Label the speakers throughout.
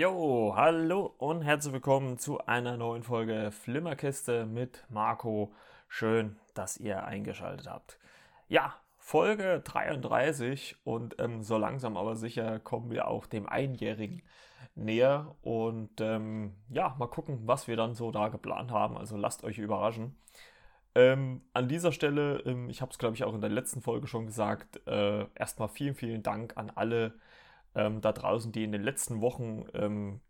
Speaker 1: Jo, hallo und herzlich willkommen zu einer neuen Folge Flimmerkiste mit Marco. Schön, dass ihr eingeschaltet habt. Ja, Folge 33 und ähm, so langsam aber sicher kommen wir auch dem Einjährigen näher und ähm, ja, mal gucken, was wir dann so da geplant haben. Also lasst euch überraschen. Ähm, an dieser Stelle, ähm, ich habe es glaube ich auch in der letzten Folge schon gesagt, äh, erstmal vielen, vielen Dank an alle ähm, da draußen, die in den letzten Wochen ähm,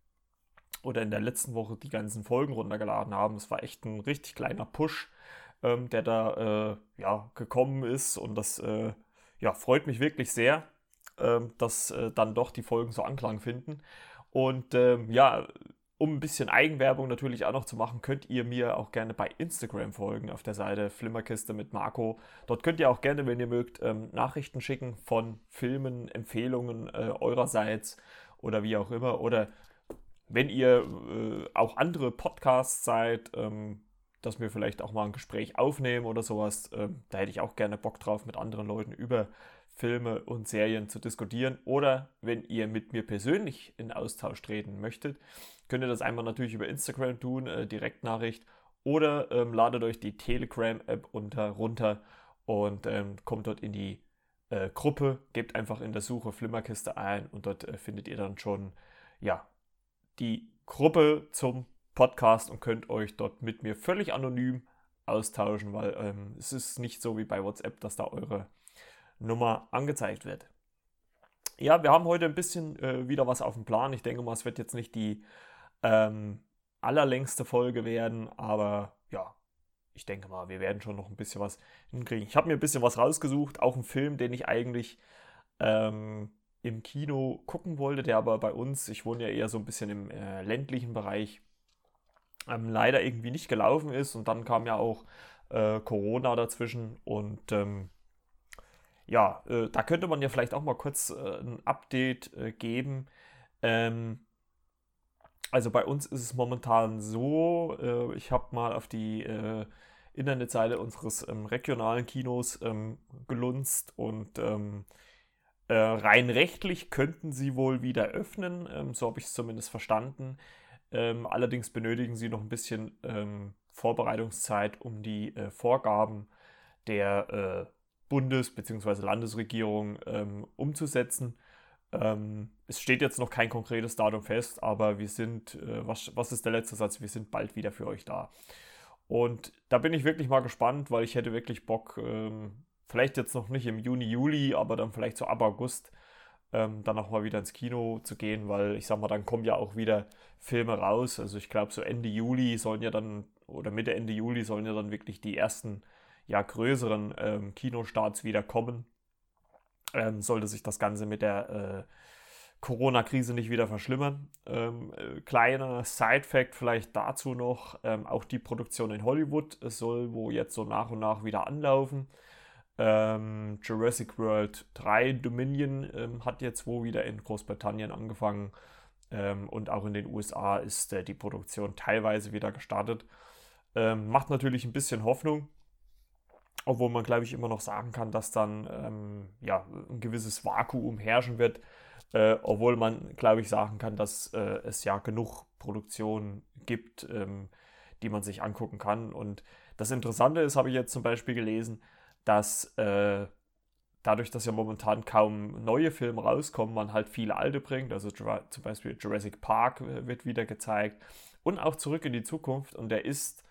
Speaker 1: oder in der letzten Woche die ganzen Folgen runtergeladen haben. Es war echt ein richtig kleiner Push, ähm, der da äh, ja, gekommen ist und das äh, ja, freut mich wirklich sehr, ähm, dass äh, dann doch die Folgen so Anklang finden. Und ähm, ja, um ein bisschen Eigenwerbung natürlich auch noch zu machen, könnt ihr mir auch gerne bei Instagram folgen auf der Seite Flimmerkiste mit Marco. Dort könnt ihr auch gerne, wenn ihr mögt, ähm, Nachrichten schicken von Filmen, Empfehlungen äh, eurerseits oder wie auch immer. Oder wenn ihr äh, auch andere Podcasts seid, ähm, dass wir vielleicht auch mal ein Gespräch aufnehmen oder sowas, ähm, da hätte ich auch gerne Bock drauf, mit anderen Leuten über Filme und Serien zu diskutieren. Oder wenn ihr mit mir persönlich in Austausch treten möchtet, könnt ihr das einmal natürlich über Instagram tun, äh, Direktnachricht. Oder ähm, ladet euch die Telegram-App runter und ähm, kommt dort in die äh, Gruppe. Gebt einfach in der Suche Flimmerkiste ein und dort äh, findet ihr dann schon ja, die Gruppe zum Podcast und könnt euch dort mit mir völlig anonym austauschen, weil ähm, es ist nicht so wie bei WhatsApp, dass da eure Nummer angezeigt wird. Ja, wir haben heute ein bisschen äh, wieder was auf dem Plan. Ich denke mal, es wird jetzt nicht die ähm, allerlängste Folge werden, aber ja, ich denke mal, wir werden schon noch ein bisschen was hinkriegen. Ich habe mir ein bisschen was rausgesucht, auch einen Film, den ich eigentlich ähm, im Kino gucken wollte, der aber bei uns, ich wohne ja eher so ein bisschen im äh, ländlichen Bereich, ähm, leider irgendwie nicht gelaufen ist. Und dann kam ja auch äh, Corona dazwischen und ähm, ja, äh, da könnte man ja vielleicht auch mal kurz äh, ein Update äh, geben. Ähm, also bei uns ist es momentan so, äh, ich habe mal auf die äh, Internetseite unseres ähm, regionalen Kinos ähm, gelunzt und ähm, äh, rein rechtlich könnten sie wohl wieder öffnen, ähm, so habe ich es zumindest verstanden. Ähm, allerdings benötigen sie noch ein bisschen Vorbereitungszeit, um die Vorgaben der Bundes- bzw. Landesregierung umzusetzen. Ähm, es steht jetzt noch kein konkretes Datum fest, aber wir sind, äh, was, was ist der letzte Satz? Wir sind bald wieder für euch da. Und da bin ich wirklich mal gespannt, weil ich hätte wirklich Bock, ähm, vielleicht jetzt noch nicht im Juni, Juli, aber dann vielleicht so ab August ähm, dann auch mal wieder ins Kino zu gehen, weil ich sag mal, dann kommen ja auch wieder Filme raus. Also ich glaube, so Ende Juli sollen ja dann, oder Mitte, Ende Juli sollen ja dann wirklich die ersten, ja, größeren ähm, Kinostarts wieder kommen ähm, sollte sich das Ganze mit der äh, Corona-Krise nicht wieder verschlimmern. Ähm, äh, kleiner Side-Fact vielleicht dazu noch: ähm, Auch die Produktion in Hollywood soll wo jetzt so nach und nach wieder anlaufen. Ähm, Jurassic World 3 Dominion ähm, hat jetzt wo wieder in Großbritannien angefangen ähm, und auch in den USA ist äh, die Produktion teilweise wieder gestartet. Ähm, macht natürlich ein bisschen Hoffnung, obwohl man, glaube ich, immer noch sagen kann, dass dann ähm, ja, ein gewisses Vakuum herrschen wird. Äh, obwohl man, glaube ich, sagen kann, dass äh, es ja genug Produktionen gibt, ähm, die man sich angucken kann. Und das Interessante ist, habe ich jetzt zum Beispiel gelesen, dass äh, dadurch, dass ja momentan kaum neue Filme rauskommen, man halt viele alte bringt. Also zum Beispiel Jurassic Park äh, wird wieder gezeigt und auch zurück in die Zukunft. Und der ist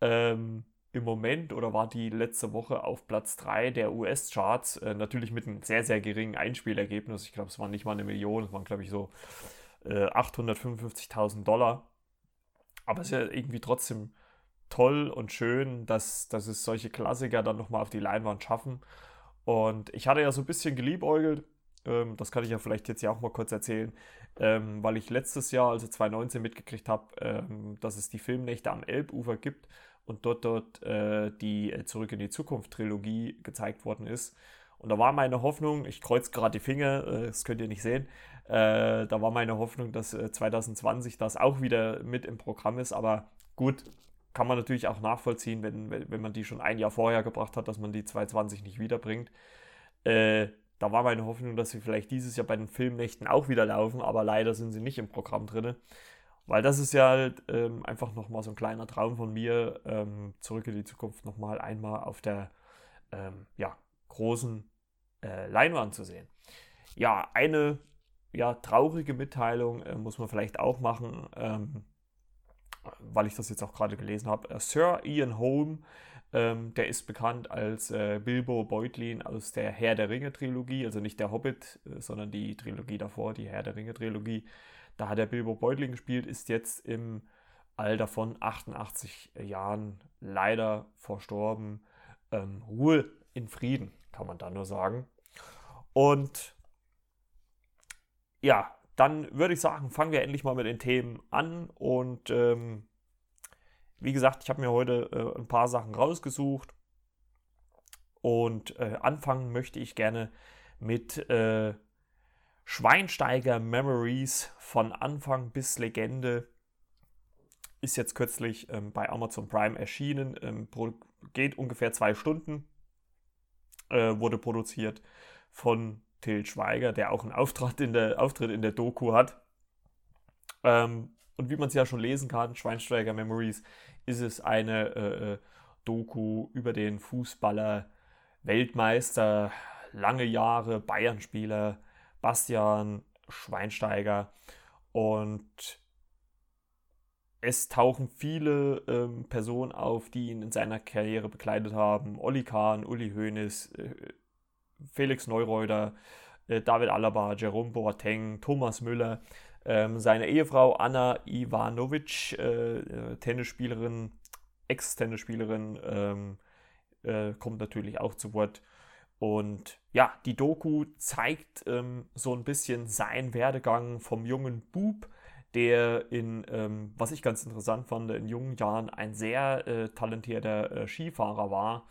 Speaker 1: ähm, im Moment oder war die letzte Woche auf Platz 3 der US-Charts. Äh, natürlich mit einem sehr, sehr geringen Einspielergebnis. Ich glaube, es waren nicht mal eine Million, es waren, glaube ich, so äh, 855.000 Dollar. Aber es ist ja irgendwie trotzdem toll und schön, dass, dass es solche Klassiker dann nochmal auf die Leinwand schaffen. Und ich hatte ja so ein bisschen geliebäugelt, ähm, das kann ich ja vielleicht jetzt ja auch mal kurz erzählen, ähm, weil ich letztes Jahr, also 2019, mitgekriegt habe, ähm, dass es die Filmnächte am Elbufer gibt und dort, dort äh, die äh, Zurück in die Zukunft Trilogie gezeigt worden ist. Und da war meine Hoffnung, ich kreuze gerade die Finger, äh, das könnt ihr nicht sehen, äh, da war meine Hoffnung, dass 2020 äh, das auch wieder mit im Programm ist. Aber gut, kann man natürlich auch nachvollziehen, wenn, wenn man die schon ein Jahr vorher gebracht hat, dass man die 2020 nicht wiederbringt. Äh, da war meine Hoffnung, dass sie vielleicht dieses Jahr bei den Filmnächten auch wieder laufen, aber leider sind sie nicht im Programm drin. Weil das ist ja halt ähm, einfach nochmal so ein kleiner Traum von mir, ähm, zurück in die Zukunft nochmal einmal auf der ähm, ja, großen äh, Leinwand zu sehen. Ja, eine ja, traurige Mitteilung äh, muss man vielleicht auch machen, ähm, weil ich das jetzt auch gerade gelesen habe. Äh, Sir Ian Holm, ähm, der ist bekannt als äh, Bilbo Beutlin aus der Herr der Ringe Trilogie, also nicht der Hobbit, äh, sondern die Trilogie davor, die Herr der Ringe Trilogie. Da hat er Bilbo Beutlin gespielt, ist jetzt im Alter von 88 Jahren leider verstorben. Ähm, Ruhe in Frieden, kann man da nur sagen. Und ja, dann würde ich sagen, fangen wir endlich mal mit den Themen an. Und ähm, wie gesagt, ich habe mir heute äh, ein paar Sachen rausgesucht. Und äh, anfangen möchte ich gerne mit äh, Schweinsteiger Memories von Anfang bis Legende. Ist jetzt kürzlich ähm, bei Amazon Prime erschienen. Ähm, geht ungefähr zwei Stunden. Äh, wurde produziert von Till Schweiger, der auch einen Auftritt in der, Auftritt in der Doku hat. Ähm, und wie man es ja schon lesen kann, Schweinsteiger Memories, ist es eine äh, äh, Doku über den Fußballer, Weltmeister, lange Jahre Bayern-Spieler Bastian Schweinsteiger. Und es tauchen viele ähm, Personen auf, die ihn in seiner Karriere begleitet haben. Olli Kahn, Uli Hoeneß, äh, Felix Neureuter, äh, David Alaba, Jerome Boateng, Thomas Müller, ähm, seine Ehefrau Anna Ivanovic, äh, äh Tennisspielerin, Ex-Tennisspielerin, ähm, äh, kommt natürlich auch zu Wort. Und ja, die Doku zeigt ähm, so ein bisschen seinen Werdegang vom jungen Bub, der in, ähm, was ich ganz interessant fand, in jungen Jahren ein sehr äh, talentierter äh, Skifahrer war,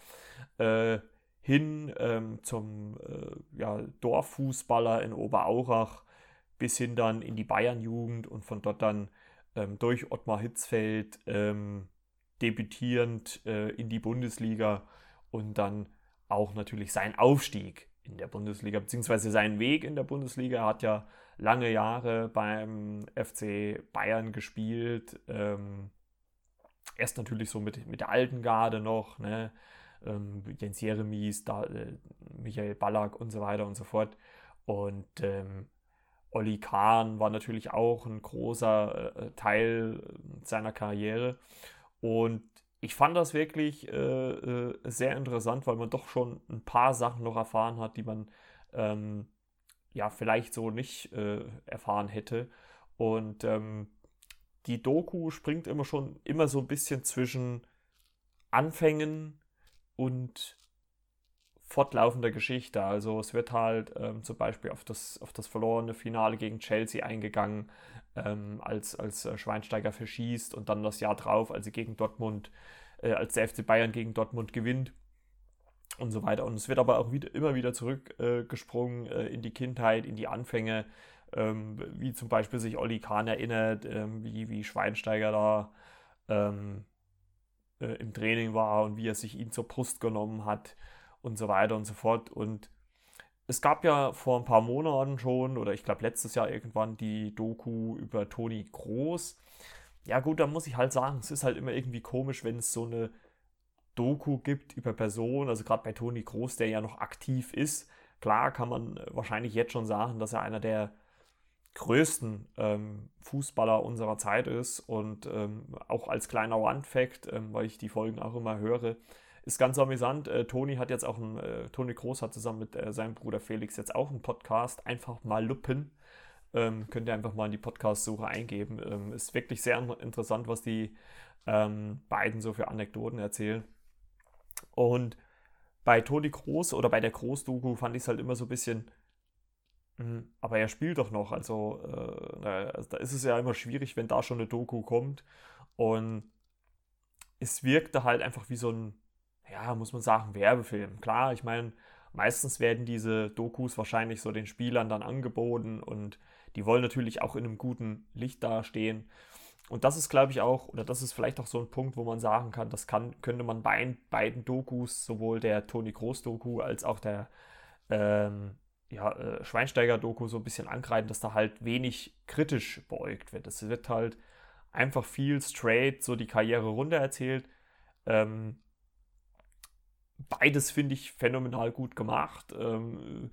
Speaker 1: äh, hin ähm, zum äh, ja, Dorffußballer in Oberaurach bis hin dann in die Bayernjugend und von dort dann ähm, durch Ottmar Hitzfeld ähm, debütierend äh, in die Bundesliga und dann auch natürlich sein Aufstieg in der Bundesliga, beziehungsweise seinen Weg in der Bundesliga. Er hat ja lange Jahre beim FC Bayern gespielt. Ähm, erst natürlich so mit, mit der alten Garde noch, ne? ähm, Jens Jeremies, da, äh, Michael Ballack und so weiter und so fort. Und ähm, Olli Kahn war natürlich auch ein großer äh, Teil seiner Karriere. Und ich fand das wirklich äh, äh, sehr interessant, weil man doch schon ein paar Sachen noch erfahren hat, die man ähm, ja vielleicht so nicht äh, erfahren hätte. Und ähm, die Doku springt immer schon immer so ein bisschen zwischen Anfängen und fortlaufender Geschichte. Also es wird halt ähm, zum Beispiel auf das, auf das verlorene Finale gegen Chelsea eingegangen, ähm, als, als äh, Schweinsteiger verschießt und dann das Jahr drauf, als sie gegen Dortmund, äh, als der FC Bayern gegen Dortmund gewinnt und so weiter. Und es wird aber auch wieder, immer wieder zurückgesprungen äh, in die Kindheit, in die Anfänge, ähm, wie zum Beispiel sich Olli Kahn erinnert, ähm, wie, wie Schweinsteiger da ähm, äh, im Training war und wie er sich ihn zur Brust genommen hat und so weiter und so fort. Und es gab ja vor ein paar Monaten schon, oder ich glaube letztes Jahr irgendwann, die Doku über Toni Groß. Ja gut, da muss ich halt sagen, es ist halt immer irgendwie komisch, wenn es so eine Doku gibt über Personen, also gerade bei Toni Groß, der ja noch aktiv ist. Klar kann man wahrscheinlich jetzt schon sagen, dass er einer der größten ähm, Fußballer unserer Zeit ist und ähm, auch als kleiner One-Fact, ähm, weil ich die Folgen auch immer höre, ist ganz amüsant. Äh, Toni hat jetzt auch ein, äh, Toni Groß hat zusammen mit äh, seinem Bruder Felix jetzt auch einen Podcast, einfach mal Luppen. Ähm, könnt ihr einfach mal in die Podcast-Suche eingeben. Ähm, ist wirklich sehr interessant, was die ähm, beiden so für Anekdoten erzählen. Und bei Toni Groß oder bei der Groß-Doku fand ich es halt immer so ein bisschen Mhm. Aber er spielt doch noch, also, äh, also da ist es ja immer schwierig, wenn da schon eine Doku kommt. Und es wirkte halt einfach wie so ein, ja, muss man sagen, Werbefilm. Klar, ich meine, meistens werden diese Dokus wahrscheinlich so den Spielern dann angeboten und die wollen natürlich auch in einem guten Licht dastehen. Und das ist, glaube ich, auch, oder das ist vielleicht auch so ein Punkt, wo man sagen kann, das kann, könnte man bei beiden Dokus, sowohl der Toni Groß-Doku als auch der ähm, ja, äh, Schweinsteiger-Doku so ein bisschen ankreiden, dass da halt wenig kritisch beäugt wird. Es wird halt einfach viel straight so die Karriere runter erzählt. Ähm, beides finde ich phänomenal gut gemacht. Ähm,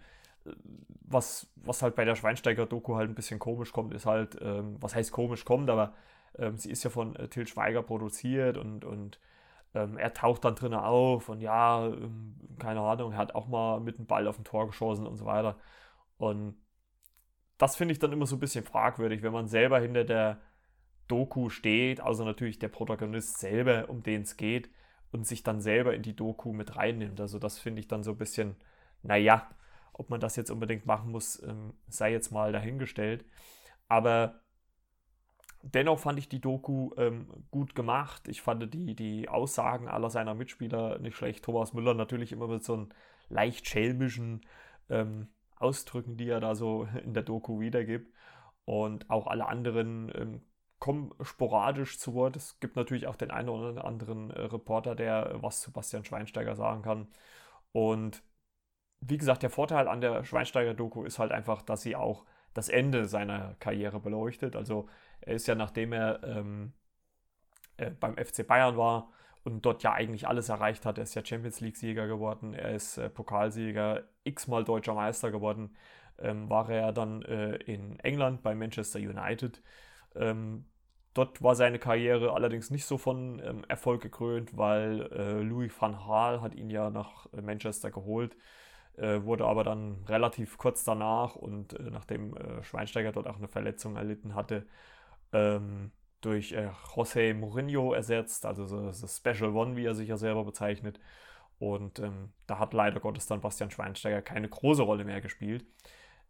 Speaker 1: was, was halt bei der Schweinsteiger-Doku halt ein bisschen komisch kommt, ist halt, ähm, was heißt komisch kommt, aber ähm, sie ist ja von äh, Till Schweiger produziert und, und ähm, er taucht dann drinnen auf und ja, ähm, keine Ahnung, er hat auch mal mit dem Ball auf dem Tor geschossen und so weiter. Und das finde ich dann immer so ein bisschen fragwürdig, wenn man selber hinter der Doku steht, also natürlich der Protagonist selber, um den es geht, und sich dann selber in die Doku mit reinnimmt. Also das finde ich dann so ein bisschen, naja, ob man das jetzt unbedingt machen muss, ähm, sei jetzt mal dahingestellt. Aber dennoch fand ich die Doku ähm, gut gemacht. Ich fand die, die Aussagen aller seiner Mitspieler nicht schlecht. Thomas Müller natürlich immer mit so einem leicht schelmischen ähm, Ausdrücken, die er da so in der Doku wiedergibt. Und auch alle anderen ähm, kommen sporadisch zu Wort. Es gibt natürlich auch den einen oder anderen äh, Reporter, der was zu Bastian Schweinsteiger sagen kann. Und wie gesagt, der Vorteil an der Schweinsteiger-Doku ist halt einfach, dass sie auch das Ende seiner Karriere beleuchtet. Also er ist ja, nachdem er ähm, äh, beim FC Bayern war und dort ja eigentlich alles erreicht hat, er ist ja Champions League-Sieger geworden, er ist äh, Pokalsieger, x-mal deutscher Meister geworden, ähm, war er dann äh, in England bei Manchester United. Ähm, dort war seine Karriere allerdings nicht so von ähm, Erfolg gekrönt, weil äh, Louis van Gaal hat ihn ja nach Manchester geholt äh, wurde aber dann relativ kurz danach und äh, nachdem äh, Schweinsteiger dort auch eine Verletzung erlitten hatte, ähm, durch äh, José Mourinho ersetzt, also so, so, Special One, wie er sich ja selber bezeichnet. Und ähm, da hat leider Gottes dann Bastian Schweinsteiger keine große Rolle mehr gespielt.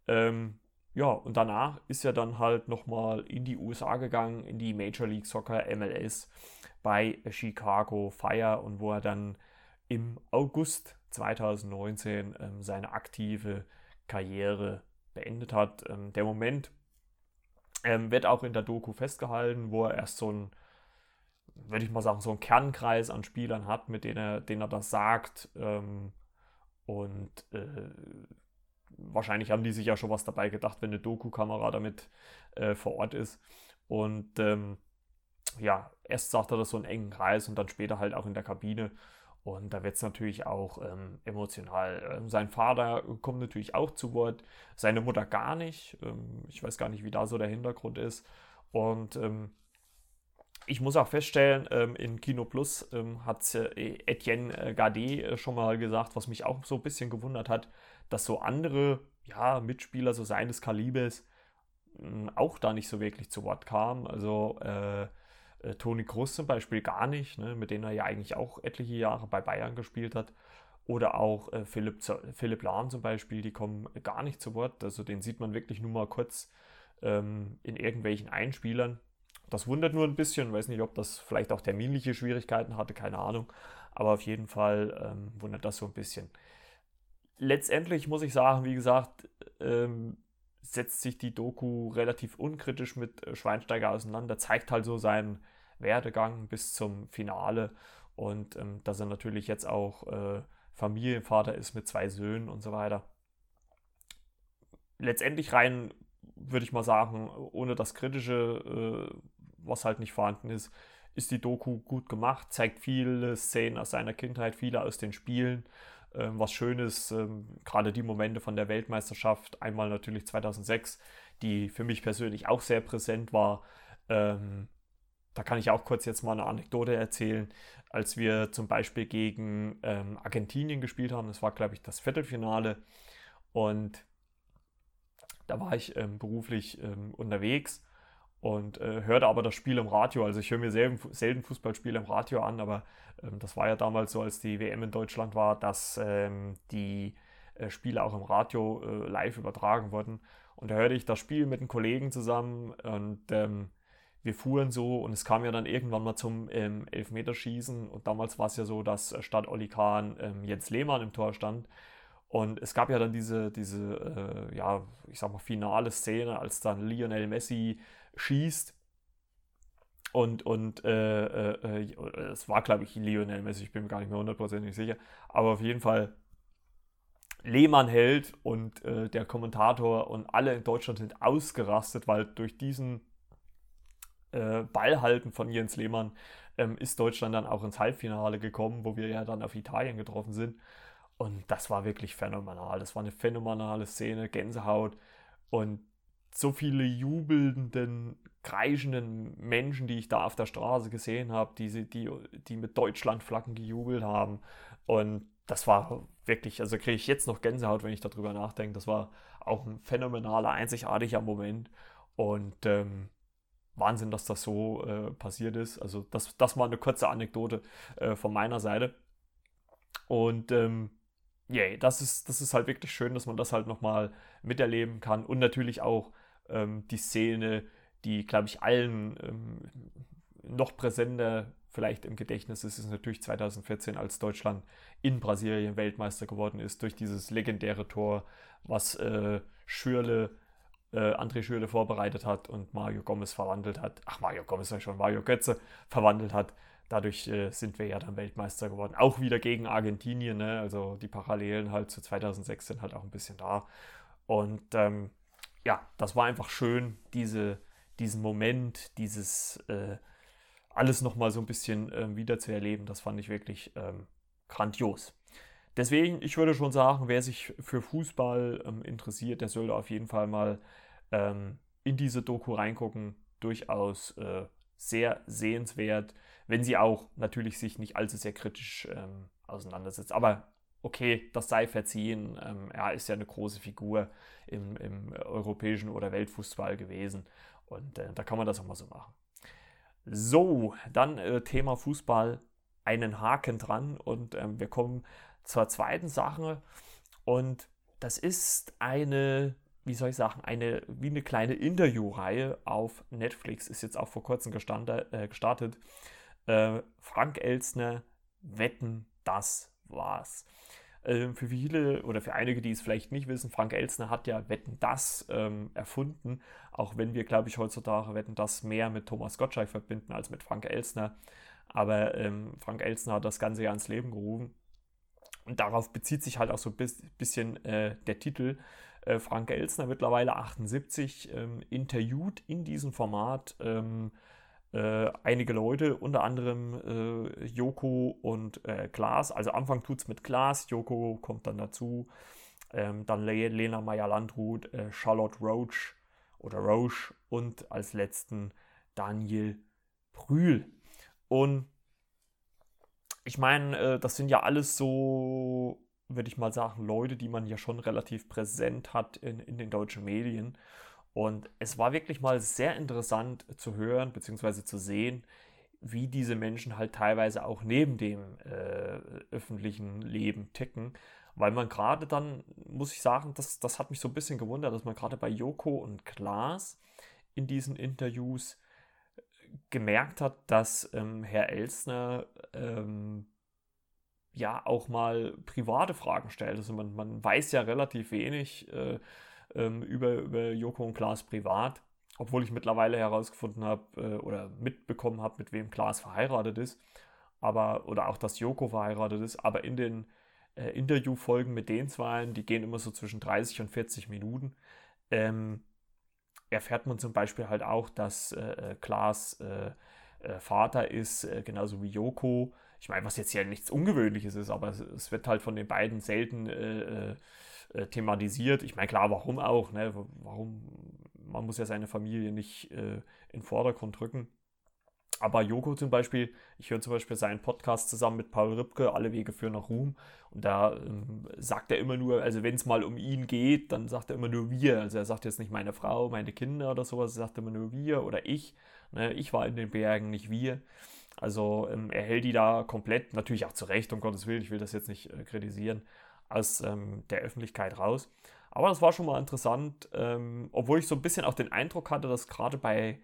Speaker 1: Ähm, ja, und danach ist er dann halt nochmal in die USA gegangen, in die Major League Soccer MLS bei Chicago Fire und wo er dann im August 2019 ähm, seine aktive Karriere beendet hat. Ähm, der Moment ähm, wird auch in der Doku festgehalten, wo er erst so ein, würde ich mal sagen, so einen Kernkreis an Spielern hat, mit denen er, denen er das sagt. Ähm, und äh, wahrscheinlich haben die sich ja schon was dabei gedacht, wenn eine Doku-Kamera damit äh, vor Ort ist. Und ähm, ja, erst sagt er das so einen engen Kreis und dann später halt auch in der Kabine. Und da wird es natürlich auch ähm, emotional. Ähm, sein Vater kommt natürlich auch zu Wort, seine Mutter gar nicht. Ähm, ich weiß gar nicht, wie da so der Hintergrund ist. Und ähm, ich muss auch feststellen, ähm, in Kino Plus hat äh, Etienne Gardet äh, schon mal gesagt, was mich auch so ein bisschen gewundert hat, dass so andere ja, Mitspieler so seines Kalibers auch da nicht so wirklich zu Wort kamen. Also äh, äh, Toni Kroos zum Beispiel gar nicht, ne, mit denen er ja eigentlich auch etliche Jahre bei Bayern gespielt hat. Oder auch äh, Philipp, Philipp Lahm zum Beispiel, die kommen gar nicht zu Wort. Also den sieht man wirklich nur mal kurz ähm, in irgendwelchen Einspielern. Das wundert nur ein bisschen, weiß nicht, ob das vielleicht auch terminliche Schwierigkeiten hatte, keine Ahnung. Aber auf jeden Fall ähm, wundert das so ein bisschen. Letztendlich muss ich sagen, wie gesagt, ähm, setzt sich die Doku relativ unkritisch mit äh, Schweinsteiger auseinander, zeigt halt so seinen Werdegang bis zum Finale und ähm, dass er natürlich jetzt auch äh, Familienvater ist mit zwei Söhnen und so weiter. Letztendlich rein, würde ich mal sagen, ohne das Kritische, äh, was halt nicht vorhanden ist, ist die Doku gut gemacht, zeigt viele Szenen aus seiner Kindheit, viele aus den Spielen, äh, was Schönes, ähm, gerade die Momente von der Weltmeisterschaft, einmal natürlich 2006, die für mich persönlich auch sehr präsent war. Ähm, da kann ich auch kurz jetzt mal eine Anekdote erzählen. Als wir zum Beispiel gegen ähm, Argentinien gespielt haben, das war, glaube ich, das Viertelfinale. Und da war ich ähm, beruflich ähm, unterwegs und äh, hörte aber das Spiel im Radio. Also ich höre mir selten, selten Fußballspiele im Radio an, aber ähm, das war ja damals so, als die WM in Deutschland war, dass ähm, die äh, Spiele auch im Radio äh, live übertragen wurden. Und da hörte ich das Spiel mit einem Kollegen zusammen und ähm, wir fuhren so und es kam ja dann irgendwann mal zum ähm, Elfmeterschießen und damals war es ja so, dass äh, statt Olli Kahn ähm, Jens Lehmann im Tor stand und es gab ja dann diese, diese äh, ja, ich sag mal, finale Szene, als dann Lionel Messi schießt und, und äh, äh, äh es war, glaube ich, Lionel Messi, ich bin mir gar nicht mehr hundertprozentig sicher, aber auf jeden Fall Lehmann hält und äh, der Kommentator und alle in Deutschland sind ausgerastet, weil durch diesen äh, Ballhalten von Jens Lehmann ähm, ist Deutschland dann auch ins Halbfinale gekommen, wo wir ja dann auf Italien getroffen sind. Und das war wirklich phänomenal. Das war eine phänomenale Szene, Gänsehaut und so viele jubelnden, kreischenden Menschen, die ich da auf der Straße gesehen habe, die, die, die mit Deutschlandflaggen gejubelt haben. Und das war wirklich, also kriege ich jetzt noch Gänsehaut, wenn ich darüber nachdenke. Das war auch ein phänomenaler, einzigartiger Moment. Und ähm, Wahnsinn, dass das so äh, passiert ist. Also das, das mal eine kurze Anekdote äh, von meiner Seite. Und ähm, yeah, das ist, das ist halt wirklich schön, dass man das halt nochmal miterleben kann. Und natürlich auch ähm, die Szene, die, glaube ich, allen ähm, noch präsenter vielleicht im Gedächtnis ist, ist natürlich 2014, als Deutschland in Brasilien Weltmeister geworden ist, durch dieses legendäre Tor, was äh, Schürle äh, André Schürle vorbereitet hat und Mario Gomez verwandelt hat. Ach, Mario Gomez war schon, Mario Götze verwandelt hat. Dadurch äh, sind wir ja dann Weltmeister geworden. Auch wieder gegen Argentinien. Ne? Also die Parallelen halt zu 2006 sind halt auch ein bisschen da. Und ähm, ja, das war einfach schön, diese, diesen Moment, dieses äh, alles nochmal so ein bisschen äh, wieder zu erleben. Das fand ich wirklich ähm, grandios. Deswegen, ich würde schon sagen, wer sich für Fußball ähm, interessiert, der sollte auf jeden Fall mal ähm, in diese Doku reingucken. Durchaus äh, sehr sehenswert, wenn sie auch natürlich sich nicht allzu sehr kritisch ähm, auseinandersetzt. Aber okay, das sei verziehen. Ähm, er ist ja eine große Figur im, im europäischen oder Weltfußball gewesen. Und äh, da kann man das auch mal so machen. So, dann äh, Thema Fußball, einen Haken dran und ähm, wir kommen zur zweiten Sache und das ist eine, wie soll ich sagen, eine wie eine kleine Interviewreihe auf Netflix, ist jetzt auch vor kurzem äh, gestartet. Äh, Frank Elstner, Wetten, das war's. Ähm, für viele oder für einige, die es vielleicht nicht wissen, Frank Elsner hat ja Wetten das ähm, erfunden, auch wenn wir, glaube ich, heutzutage Wetten das mehr mit Thomas Gottschalk verbinden als mit Frank Elsner. Aber ähm, Frank Elsner hat das Ganze ja ans Leben gerufen. Und darauf bezieht sich halt auch so ein bisschen äh, der Titel. Äh, Frank Elsner, mittlerweile 78, ähm, interviewt in diesem Format ähm, äh, einige Leute, unter anderem äh, Joko und äh, Klaas. Also Anfang tut es mit Klaas, Joko kommt dann dazu. Ähm, dann Le Lena Meyer-Landrut, äh, Charlotte Roach oder Roche und als letzten Daniel Brühl. Und ich meine, äh, das sind ja alles so, würde ich mal sagen, Leute, die man ja schon relativ präsent hat in, in den deutschen Medien. Und es war wirklich mal sehr interessant zu hören bzw. zu sehen, wie diese Menschen halt teilweise auch neben dem äh, öffentlichen Leben ticken. Weil man gerade dann, muss ich sagen, das, das hat mich so ein bisschen gewundert, dass man gerade bei Joko und Klaas in diesen Interviews gemerkt hat, dass ähm, Herr Elsner ähm, ja auch mal private Fragen stellt. Also man, man weiß ja relativ wenig. Äh, ähm, über, über Joko und Klaas privat, obwohl ich mittlerweile herausgefunden habe äh, oder mitbekommen habe, mit wem Klaas verheiratet ist, aber oder auch, dass Joko verheiratet ist, aber in den äh, Interviewfolgen mit den zwei, die gehen immer so zwischen 30 und 40 Minuten, ähm, erfährt man zum Beispiel halt auch, dass äh, äh Klaas äh, äh, Vater ist, genauso wie Joko. Ich meine, was jetzt ja nichts Ungewöhnliches ist, aber es, es wird halt von den beiden selten äh, thematisiert. Ich meine, klar, warum auch? Ne? Warum? Man muss ja seine Familie nicht äh, in den Vordergrund drücken. Aber Joko zum Beispiel, ich höre zum Beispiel seinen Podcast zusammen mit Paul Ripke, Alle Wege führen nach Ruhm. Und da ähm, sagt er immer nur, also wenn es mal um ihn geht, dann sagt er immer nur wir. Also er sagt jetzt nicht meine Frau, meine Kinder oder sowas, er sagt immer nur wir oder ich. Ne? Ich war in den Bergen, nicht wir. Also ähm, er hält die da komplett, natürlich auch zu Recht, um Gottes Willen, ich will das jetzt nicht äh, kritisieren, aus ähm, der Öffentlichkeit raus. Aber das war schon mal interessant, ähm, obwohl ich so ein bisschen auch den Eindruck hatte, dass gerade bei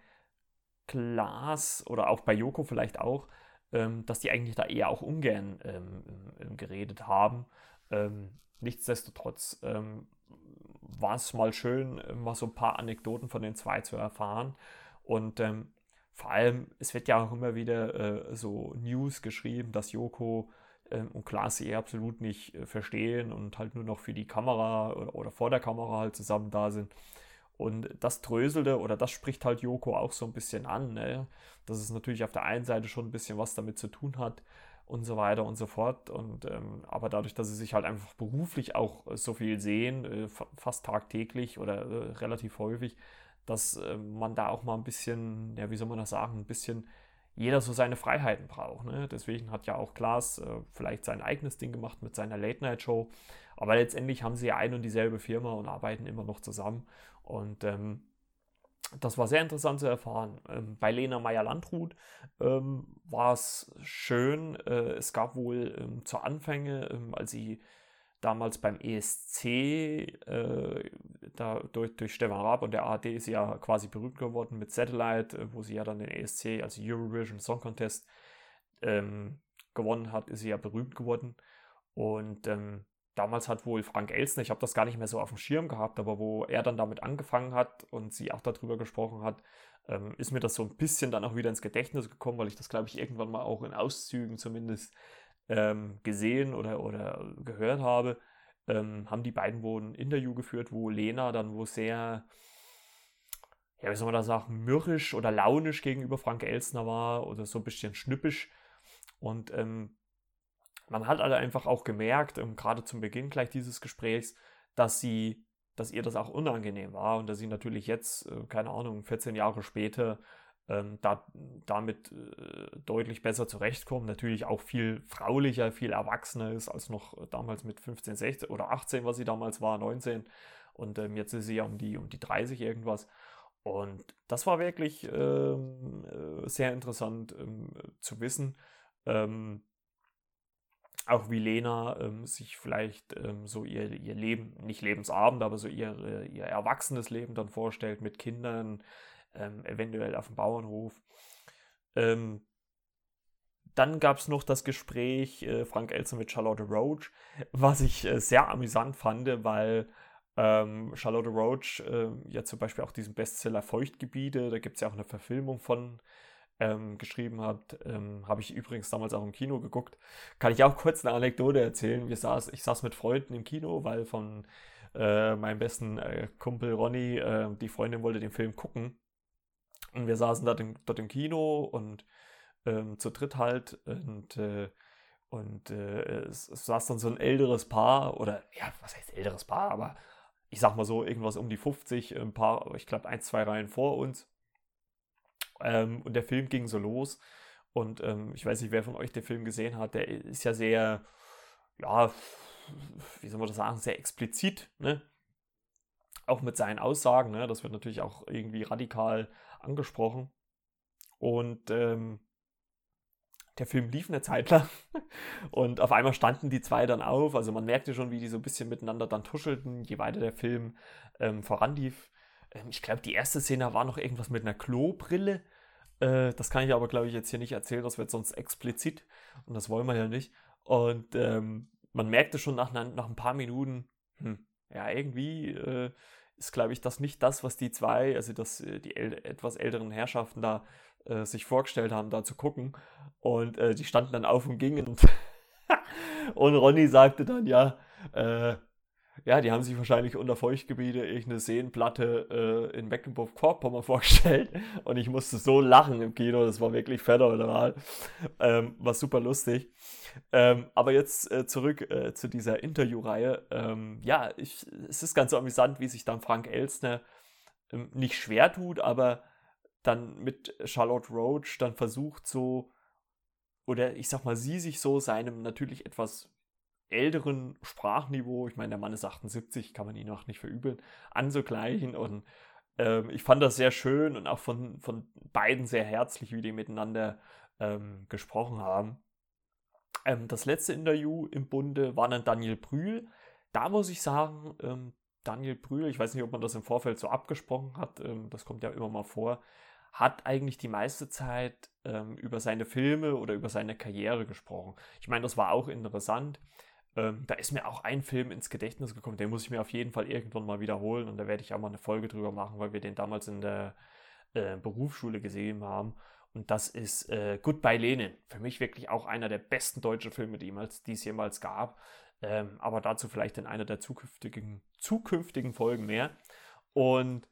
Speaker 1: Klaas oder auch bei Joko vielleicht auch, ähm, dass die eigentlich da eher auch ungern ähm, geredet haben. Ähm, nichtsdestotrotz ähm, war es mal schön, mal so ein paar Anekdoten von den zwei zu erfahren. Und vor allem, es wird ja auch immer wieder äh, so News geschrieben, dass Joko und Klaas sie absolut nicht äh, verstehen und halt nur noch für die Kamera oder, oder vor der Kamera halt zusammen da sind. Und das dröselte oder das spricht halt Joko auch so ein bisschen an, ne? dass es natürlich auf der einen Seite schon ein bisschen was damit zu tun hat und so weiter und so fort. Und ähm, aber dadurch, dass sie sich halt einfach beruflich auch so viel sehen, äh, fast tagtäglich oder äh, relativ häufig, dass äh, man da auch mal ein bisschen, ja, wie soll man das sagen, ein bisschen jeder so seine Freiheiten braucht. Ne? Deswegen hat ja auch Klaas äh, vielleicht sein eigenes Ding gemacht mit seiner Late-Night-Show. Aber letztendlich haben sie ja ein und dieselbe Firma und arbeiten immer noch zusammen. Und ähm, das war sehr interessant zu erfahren. Ähm, bei Lena Meyer-Landrut ähm, war es schön. Äh, es gab wohl ähm, zu Anfänge, ähm, als sie damals beim ESC, äh, da durch, durch Stefan Raab und der ARD ist sie ja quasi berühmt geworden mit Satellite, äh, wo sie ja dann den ESC, also Eurovision Song Contest, ähm, gewonnen hat, ist sie ja berühmt geworden. Und ähm, damals hat wohl Frank Elsner, ich habe das gar nicht mehr so auf dem Schirm gehabt, aber wo er dann damit angefangen hat und sie auch darüber gesprochen hat, ähm, ist mir das so ein bisschen dann auch wieder ins Gedächtnis gekommen, weil ich das, glaube ich, irgendwann mal auch in Auszügen zumindest ähm, gesehen oder, oder gehört habe, ähm, haben die beiden wohl ein Interview geführt, wo Lena dann wo sehr, ja, wie soll man da sagen, mürrisch oder launisch gegenüber Frank Elsner war oder so ein bisschen schnippisch. Und ähm, man hat also einfach auch gemerkt, ähm, gerade zum Beginn gleich dieses Gesprächs, dass sie, dass ihr das auch unangenehm war und dass sie natürlich jetzt, äh, keine Ahnung, 14 Jahre später ähm, da, damit äh, deutlich besser zurechtkommen. Natürlich auch viel fraulicher, viel erwachsener ist als noch damals mit 15, 16 oder 18, was sie damals war, 19. Und ähm, jetzt ist sie ja um die, um die 30 irgendwas. Und das war wirklich ähm, äh, sehr interessant ähm, zu wissen. Ähm, auch wie Lena ähm, sich vielleicht so ihr, ihr Leben, nicht Lebensabend, aber so ihr, ihr erwachsenes Leben dann vorstellt mit Kindern, ähm, eventuell auf dem Bauernhof. Ähm, dann gab es noch das Gespräch äh, Frank Elster mit Charlotte Roach, was ich äh, sehr amüsant fand, weil ähm, Charlotte Roach äh, ja zum Beispiel auch diesen Bestseller Feuchtgebiete, da gibt es ja auch eine Verfilmung von, ähm, geschrieben hat. Ähm, Habe ich übrigens damals auch im Kino geguckt. Kann ich auch kurz eine Anekdote erzählen. Wir saß, ich saß mit Freunden im Kino, weil von äh, meinem besten äh, Kumpel Ronny, äh, die Freundin wollte den Film gucken. Und wir saßen dort im, dort im Kino und ähm, zu dritt halt und, äh, und äh, es, es, saß dann so ein älteres Paar oder ja, was heißt älteres Paar, aber ich sag mal so irgendwas um die 50, ein paar, ich glaube ein, zwei Reihen vor uns. Ähm, und der Film ging so los und ähm, ich weiß nicht, wer von euch den Film gesehen hat, der ist ja sehr, ja, wie soll man das sagen, sehr explizit, ne? Auch mit seinen Aussagen, ne? Das wird natürlich auch irgendwie radikal angesprochen. Und ähm, der Film lief eine Zeit lang und auf einmal standen die zwei dann auf. Also man merkte schon, wie die so ein bisschen miteinander dann tuschelten, je weiter der Film ähm, voranlief. Ähm, ich glaube, die erste Szene war noch irgendwas mit einer Klobrille. Äh, das kann ich aber, glaube ich, jetzt hier nicht erzählen. Das wird sonst explizit und das wollen wir ja nicht. Und ähm, man merkte schon nach, nach ein paar Minuten, hm, ja, irgendwie äh, ist, glaube ich, das nicht das, was die zwei, also das, äh, die äl etwas älteren Herrschaften da äh, sich vorgestellt haben, da zu gucken. Und äh, die standen dann auf und gingen. Und, und Ronny sagte dann, ja, äh, ja, die haben sich wahrscheinlich unter Feuchtgebiete irgendeine Seenplatte äh, in Mecklenburg-Vorpommern vorgestellt. Und ich musste so lachen im Kino, das war wirklich phänomenal. Ähm, war super lustig. Ähm, aber jetzt äh, zurück äh, zu dieser Interviewreihe. Ähm, ja, ich, es ist ganz amüsant, wie sich dann Frank Elstner ähm, nicht schwer tut, aber dann mit Charlotte Roach dann versucht so, oder ich sag mal, sie sich so seinem natürlich etwas älteren Sprachniveau, ich meine, der Mann ist 78, kann man ihn auch nicht verübeln, anzugleichen. Und ähm, ich fand das sehr schön und auch von, von beiden sehr herzlich, wie die miteinander ähm, gesprochen haben. Ähm, das letzte Interview im Bunde war dann Daniel Brühl. Da muss ich sagen, ähm, Daniel Brühl, ich weiß nicht, ob man das im Vorfeld so abgesprochen hat, ähm, das kommt ja immer mal vor, hat eigentlich die meiste Zeit ähm, über seine Filme oder über seine Karriere gesprochen. Ich meine, das war auch interessant. Ähm, da ist mir auch ein Film ins Gedächtnis gekommen, den muss ich mir auf jeden Fall irgendwann mal wiederholen und da werde ich auch mal eine Folge drüber machen, weil wir den damals in der äh, Berufsschule gesehen haben. Und das ist äh, Goodbye Lenin. Für mich wirklich auch einer der besten deutschen Filme, die, es jemals gab. Ähm, aber dazu vielleicht in einer der zukünftigen, zukünftigen Folgen mehr. Und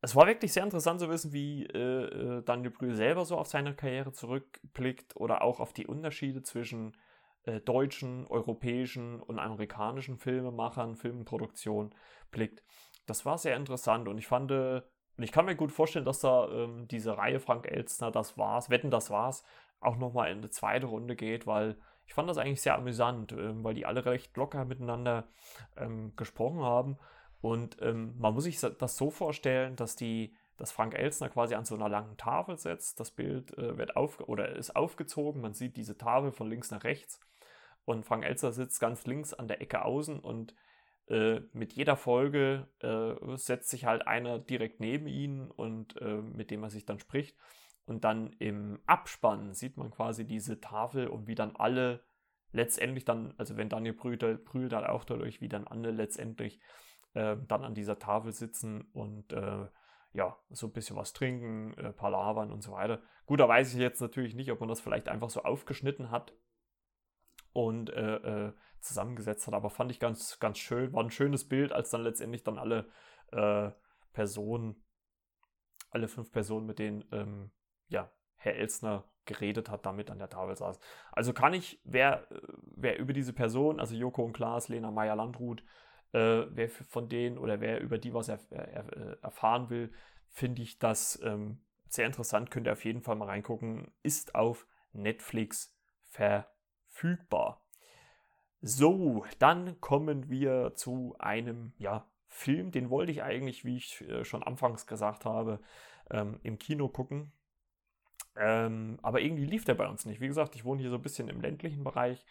Speaker 1: es war wirklich sehr interessant zu wissen, wie äh, äh Daniel Brühl selber so auf seine Karriere zurückblickt oder auch auf die Unterschiede zwischen äh, deutschen, europäischen und amerikanischen Filmemachern, Filmproduktion blickt. Das war sehr interessant und ich fand, äh, und ich kann mir gut vorstellen, dass da ähm, diese Reihe Frank Elstner, das war's, Wetten, das war's, auch nochmal in eine zweite Runde geht, weil ich fand das eigentlich sehr amüsant, ähm, weil die alle recht locker miteinander ähm, gesprochen haben. Und ähm, man muss sich das so vorstellen, dass die, dass Frank Elsner quasi an so einer langen Tafel sitzt. Das Bild äh, wird auf oder ist aufgezogen. Man sieht diese Tafel von links nach rechts. Und Frank Elsner sitzt ganz links an der Ecke außen und äh, mit jeder Folge äh, setzt sich halt einer direkt neben ihn und äh, mit dem er sich dann spricht. Und dann im Abspann sieht man quasi diese Tafel und wie dann alle letztendlich dann, also wenn Daniel Brühl, Brühl dann auch dadurch, wie dann alle letztendlich äh, dann an dieser Tafel sitzen und äh, ja, so ein bisschen was trinken, äh, palavern und so weiter. Gut, da weiß ich jetzt natürlich nicht, ob man das vielleicht einfach so aufgeschnitten hat und äh, äh, zusammengesetzt hat. Aber fand ich ganz, ganz schön. War ein schönes Bild, als dann letztendlich dann alle äh, Personen, alle fünf Personen, mit denen ähm, ja, Herr Elsner geredet hat, damit an der Tafel saß. Also kann ich, wer, wer über diese Person, also Joko und Klaas, Lena Meyer-Landrut, äh, wer von denen oder wer über die was er, er, äh, erfahren will, finde ich das ähm, sehr interessant. Könnt ihr auf jeden Fall mal reingucken. Ist auf Netflix verfügbar. So, dann kommen wir zu einem ja, Film, den wollte ich eigentlich, wie ich äh, schon anfangs gesagt habe, ähm, im Kino gucken. Ähm, aber irgendwie lief der bei uns nicht. Wie gesagt, ich wohne hier so ein bisschen im ländlichen Bereich.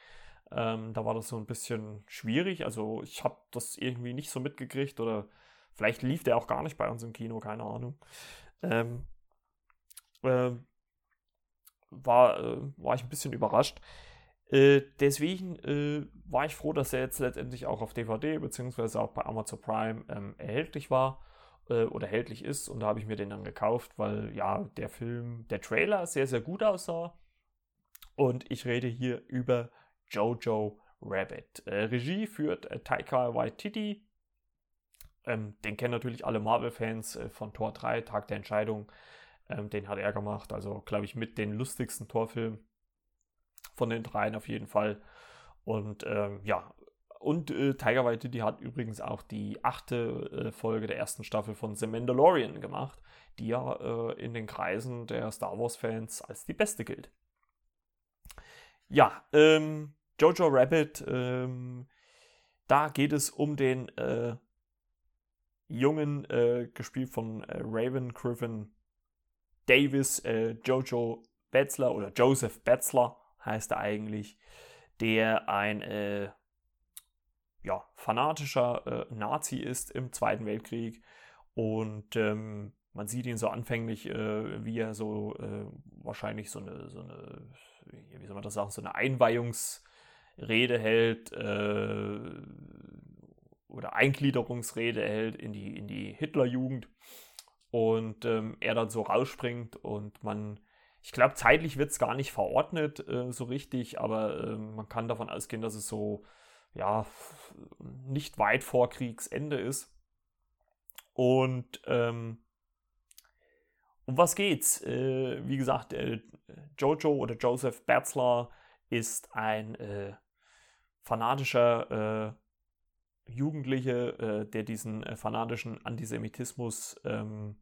Speaker 1: Ähm, da war das so ein bisschen schwierig. Also ich habe das irgendwie nicht so mitgekriegt oder vielleicht lief der auch gar nicht bei uns im Kino, keine Ahnung. Ähm, äh, war, äh, war ich ein bisschen überrascht. Äh, deswegen äh, war ich froh, dass er jetzt letztendlich auch auf DVD bzw. auch bei Amazon Prime ähm, erhältlich war äh, oder erhältlich ist. Und da habe ich mir den dann gekauft, weil ja der Film, der Trailer sehr, sehr gut aussah. Und ich rede hier über Jojo Rabbit. Äh, Regie führt äh, Taika Waititi. Ähm, den kennen natürlich alle Marvel-Fans äh, von Tor 3, Tag der Entscheidung. Ähm, den hat er gemacht. Also, glaube ich, mit den lustigsten Torfilmen von den dreien auf jeden Fall. Und ähm, ja, und äh, Tiger Waititi hat übrigens auch die achte äh, Folge der ersten Staffel von The Mandalorian gemacht, die ja äh, in den Kreisen der Star Wars-Fans als die beste gilt. Ja, ähm, Jojo Rabbit, ähm, da geht es um den äh, Jungen, äh, gespielt von äh, Raven Griffin Davis, äh, Jojo Betzler oder Joseph Betzler heißt er eigentlich, der ein äh, ja, fanatischer äh, Nazi ist im Zweiten Weltkrieg. Und ähm, man sieht ihn so anfänglich, wie er so wahrscheinlich so eine, so eine, wie soll man das sagen, so eine Einweihungsrede hält äh, oder Eingliederungsrede hält in die, in die Hitlerjugend und ähm, er dann so rausspringt und man ich glaube, zeitlich wird es gar nicht verordnet äh, so richtig, aber äh, man kann davon ausgehen, dass es so ja nicht weit vor Kriegsende ist. Und ähm, um was geht's? Äh, wie gesagt, äh, Jojo oder Joseph Betzler ist ein äh, fanatischer äh, Jugendliche, der diesen fanatischen Antisemitismus ähm,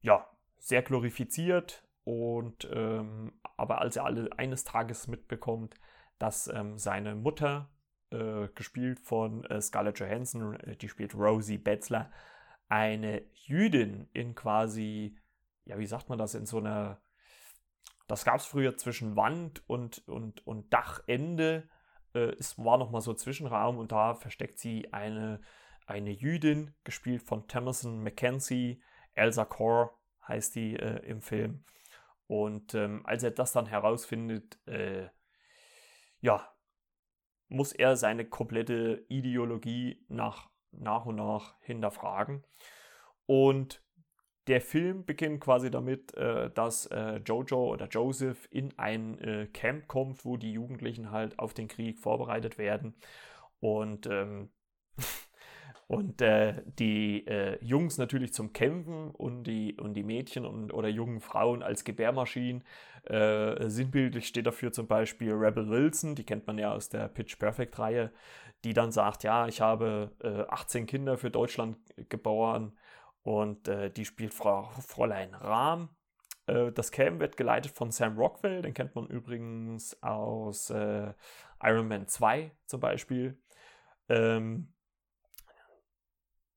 Speaker 1: ja, sehr glorifiziert und ähm, aber als er alle eines Tages mitbekommt, dass ähm, seine Mutter, äh, gespielt von äh, Scarlett Johansson, äh, die spielt Rosie Betzler, eine Jüdin in quasi, ja, wie sagt man das, in so einer, das gab es früher zwischen Wand und, und, und Dachende, äh, es war nochmal so Zwischenraum und da versteckt sie eine, eine Jüdin, gespielt von Thomason Mackenzie, Elsa Core, heißt die äh, im Film. Und ähm, als er das dann herausfindet, äh, ja, muss er seine komplette Ideologie nach, nach und nach hinterfragen. Und der Film beginnt quasi damit, äh, dass äh, Jojo oder Joseph in ein äh, Camp kommt, wo die Jugendlichen halt auf den Krieg vorbereitet werden. Und, ähm, und äh, die äh, Jungs natürlich zum Kämpfen und die, und die Mädchen und, oder jungen Frauen als Gebärmaschinen. Äh, sinnbildlich steht dafür zum Beispiel Rebel Wilson, die kennt man ja aus der Pitch Perfect-Reihe, die dann sagt, ja, ich habe 18 Kinder für Deutschland geboren und äh, die spielt Frau Fräulein Rahm. Äh, das Cam wird geleitet von Sam Rockwell, den kennt man übrigens aus äh, Iron Man 2 zum Beispiel. Ähm,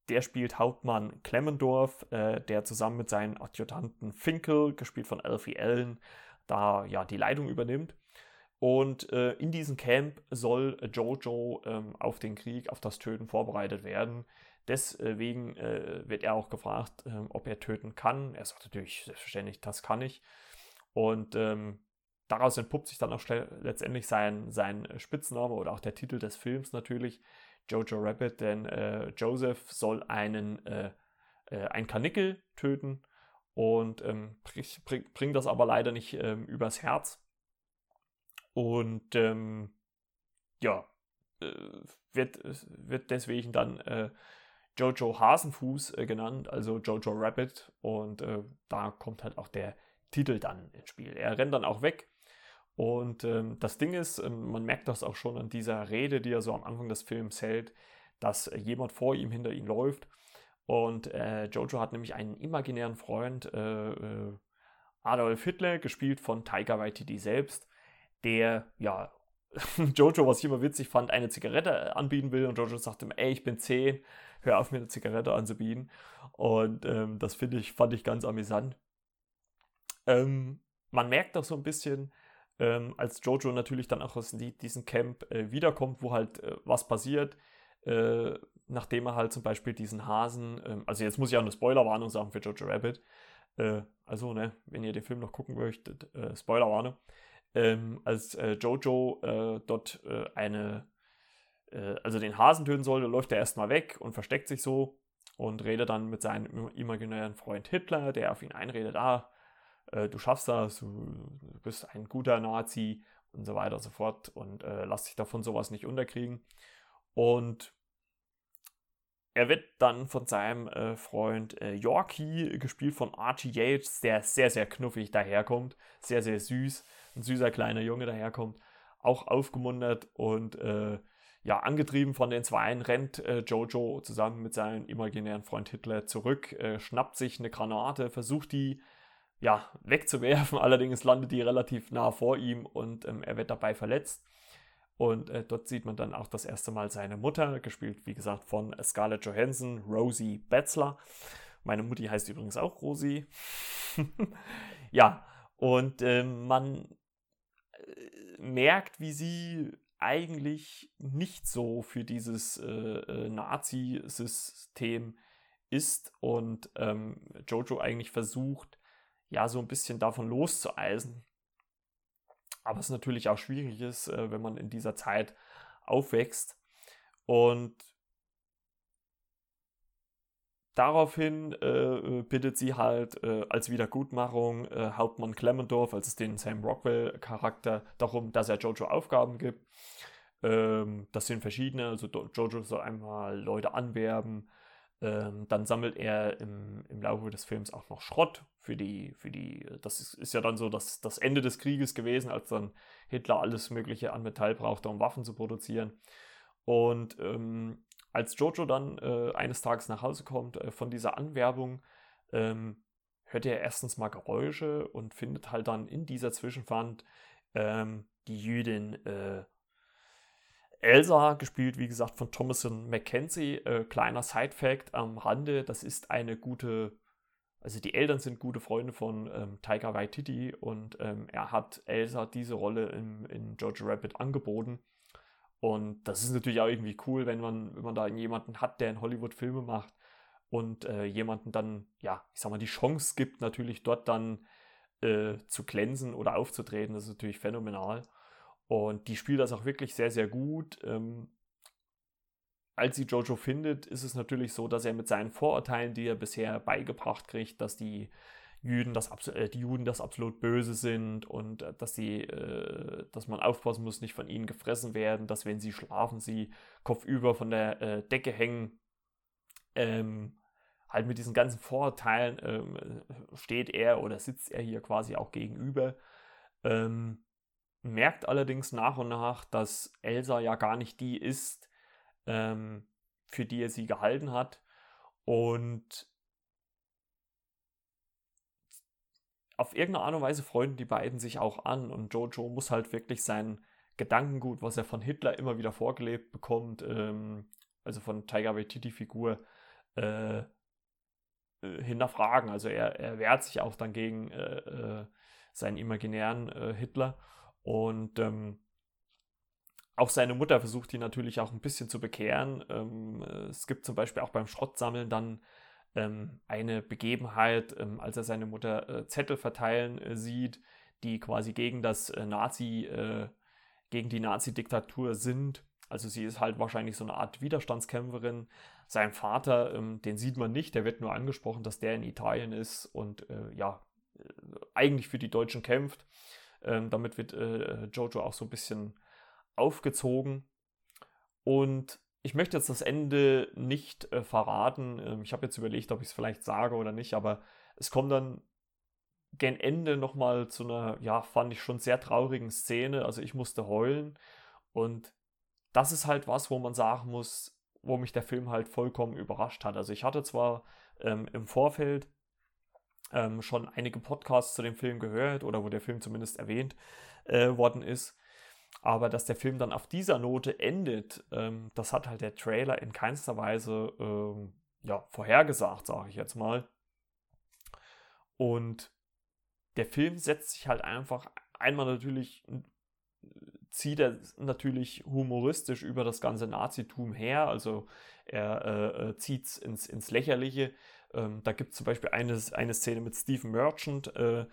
Speaker 1: der spielt Hauptmann Clemmendorf, äh, der zusammen mit seinen Adjutanten Finkel, gespielt von Alfie Allen, da ja die Leitung übernimmt. Und äh, in diesem Camp soll Jojo ähm, auf den Krieg, auf das Töten vorbereitet werden. Deswegen äh, wird er auch gefragt, ähm, ob er töten kann. Er sagt natürlich selbstverständlich, das kann ich. Und ähm, daraus entpuppt sich dann auch letztendlich sein, sein Spitzname oder auch der Titel des Films natürlich, Jojo Rabbit, denn äh, Joseph soll einen, äh, äh, ein Kanickel töten und ähm, bringt bring das aber leider nicht ähm, übers Herz. Und ähm, ja, äh, wird, wird deswegen dann äh, Jojo Hasenfuß äh, genannt, also Jojo Rabbit. Und äh, da kommt halt auch der Titel dann ins Spiel. Er rennt dann auch weg. Und ähm, das Ding ist, ähm, man merkt das auch schon an dieser Rede, die er so am Anfang des Films hält, dass äh, jemand vor ihm, hinter ihm läuft. Und äh, Jojo hat nämlich einen imaginären Freund, äh, äh, Adolf Hitler, gespielt von Taika Waititi selbst, der ja Jojo, was ich immer witzig fand, eine Zigarette anbieten will und Jojo sagt ihm, ey, ich bin 10, hör auf mir eine Zigarette anzubieten. Und ähm, das finde ich, fand ich ganz amüsant. Ähm, man merkt auch so ein bisschen, ähm, als Jojo natürlich dann auch aus diesem Camp äh, wiederkommt, wo halt äh, was passiert, äh, nachdem er halt zum Beispiel diesen Hasen, ähm, also jetzt muss ich auch eine Spoilerwarnung sagen für Jojo Rabbit, äh, also ne, wenn ihr den Film noch gucken möchtet, äh, Spoilerwarnung, ähm, als äh, Jojo dort eine äh, also den Hasen töten soll, läuft er erstmal weg und versteckt sich so und redet dann mit seinem imaginären Freund Hitler, der auf ihn einredet, ah, äh, du schaffst das, du bist ein guter Nazi und so weiter und so fort und äh, lass dich davon sowas nicht unterkriegen. Und er wird dann von seinem äh, Freund äh, Yorkie, gespielt von Archie Yates, der sehr, sehr knuffig daherkommt, sehr, sehr süß, ein süßer kleiner Junge daherkommt, auch aufgemuntert und äh, ja, angetrieben von den Zweien rennt äh, Jojo zusammen mit seinem imaginären Freund Hitler zurück, äh, schnappt sich eine Granate, versucht die ja, wegzuwerfen, allerdings landet die relativ nah vor ihm und ähm, er wird dabei verletzt. Und äh, dort sieht man dann auch das erste Mal seine Mutter, gespielt wie gesagt von Scarlett Johansson, Rosie Betzler. Meine Mutti heißt übrigens auch Rosie. ja, und ähm, man äh, merkt, wie sie eigentlich nicht so für dieses äh, äh, Nazi-System ist und ähm, Jojo eigentlich versucht, ja, so ein bisschen davon loszueisen. Aber es natürlich auch schwierig ist, äh, wenn man in dieser Zeit aufwächst. Und Daraufhin äh, bittet sie halt äh, als Wiedergutmachung äh, Hauptmann Clemmendorf, also den Sam Rockwell-Charakter, darum, dass er Jojo Aufgaben gibt. Ähm, das sind verschiedene, also Jojo soll einmal Leute anwerben. Ähm, dann sammelt er im, Laufe des Films auch noch Schrott für die, für die, das ist, ist ja dann so das, das Ende des Krieges gewesen, als dann Hitler alles Mögliche an Metall brauchte, um Waffen zu produzieren. Und ähm, als Jojo dann äh, eines Tages nach Hause kommt äh, von dieser Anwerbung, ähm, hört er erstens mal Geräusche und findet halt dann in dieser Zwischenfahrt ähm, die Jüdin äh, Elsa, gespielt wie gesagt von Thomason Mackenzie. Äh, kleiner Side-Fact am Rande: Das ist eine gute, also die Eltern sind gute Freunde von ähm, Taika Waititi und ähm, er hat Elsa diese Rolle in, in Jojo Rabbit angeboten. Und das ist natürlich auch irgendwie cool, wenn man, wenn man da jemanden hat, der in Hollywood Filme macht und äh, jemanden dann, ja, ich sag mal, die Chance gibt, natürlich dort dann äh, zu glänzen oder aufzutreten. Das ist natürlich phänomenal. Und die spielt das auch wirklich sehr, sehr gut. Ähm, als sie Jojo findet, ist es natürlich so, dass er mit seinen Vorurteilen, die er bisher beigebracht kriegt, dass die Juden das, äh, die Juden das absolut böse sind und äh, dass sie, äh, dass man aufpassen muss, nicht von ihnen gefressen werden, dass wenn sie schlafen, sie kopfüber von der äh, Decke hängen. Ähm, halt mit diesen ganzen Vorurteilen ähm, steht er oder sitzt er hier quasi auch gegenüber. Ähm, merkt allerdings nach und nach, dass Elsa ja gar nicht die ist, ähm, für die er sie gehalten hat. Und auf irgendeine Art und Weise freunden die beiden sich auch an und Jojo muss halt wirklich sein Gedankengut, was er von Hitler immer wieder vorgelebt bekommt, ähm, also von Tiger Waititi-Figur, äh, äh, hinterfragen. Also er, er wehrt sich auch dann gegen äh, äh seinen imaginären äh, Hitler und ähm, auch seine Mutter versucht ihn natürlich auch ein bisschen zu bekehren. Ähm, es gibt zum Beispiel auch beim Schrottsammeln dann ähm, eine Begebenheit, ähm, als er seine Mutter äh, Zettel verteilen äh, sieht, die quasi gegen das äh, Nazi, äh, gegen die Nazi-Diktatur sind. Also sie ist halt wahrscheinlich so eine Art Widerstandskämpferin. Sein Vater, ähm, den sieht man nicht, der wird nur angesprochen, dass der in Italien ist und äh, ja, äh, eigentlich für die Deutschen kämpft. Ähm, damit wird Jojo auch so ein bisschen aufgezogen. Und ich möchte jetzt das Ende nicht äh, verraten. Ähm, ich habe jetzt überlegt, ob ich es vielleicht sage oder nicht, aber es kommt dann gen Ende nochmal zu einer, ja, fand ich schon sehr traurigen Szene. Also ich musste heulen. Und das ist halt was, wo man sagen muss, wo mich der Film halt vollkommen überrascht hat. Also ich hatte zwar ähm, im Vorfeld ähm, schon einige Podcasts zu dem Film gehört oder wo der Film zumindest erwähnt äh, worden ist. Aber dass der Film dann auf dieser Note endet, ähm, das hat halt der Trailer in keinster Weise ähm, ja, vorhergesagt, sage ich jetzt mal. Und der Film setzt sich halt einfach einmal natürlich, zieht er natürlich humoristisch über das ganze Nazitum her, also er äh, äh zieht es ins, ins Lächerliche. Ähm, da gibt es zum Beispiel eine, eine Szene mit Stephen Merchant äh,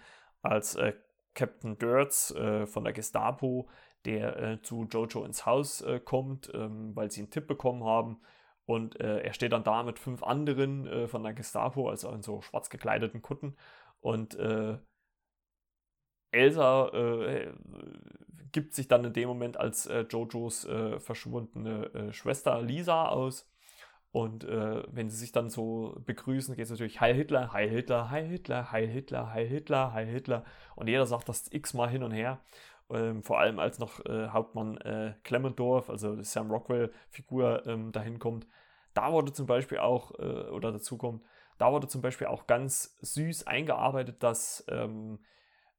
Speaker 1: als äh, Captain Dirts äh, von der Gestapo, der äh, zu Jojo ins Haus äh, kommt, ähm, weil sie einen Tipp bekommen haben. Und äh, er steht dann da mit fünf anderen äh, von der Gestapo, also in so schwarz gekleideten Kutten. Und äh, Elsa äh, gibt sich dann in dem Moment als Jojos verschwundene Schwester Lisa aus. Und wenn sie sich dann so begrüßen, geht es natürlich Heil Hitler, Heil Hitler, Heil Hitler, Heil Hitler, Heil Hitler, Heil Hitler. Und jeder sagt das x-mal hin und her ähm, vor allem als noch äh, Hauptmann äh, Clemendorf, also Sam Rockwell-Figur, ähm, dahin kommt. Da wurde zum Beispiel auch, äh, oder dazu kommt, da wurde zum Beispiel auch ganz süß eingearbeitet, dass ähm,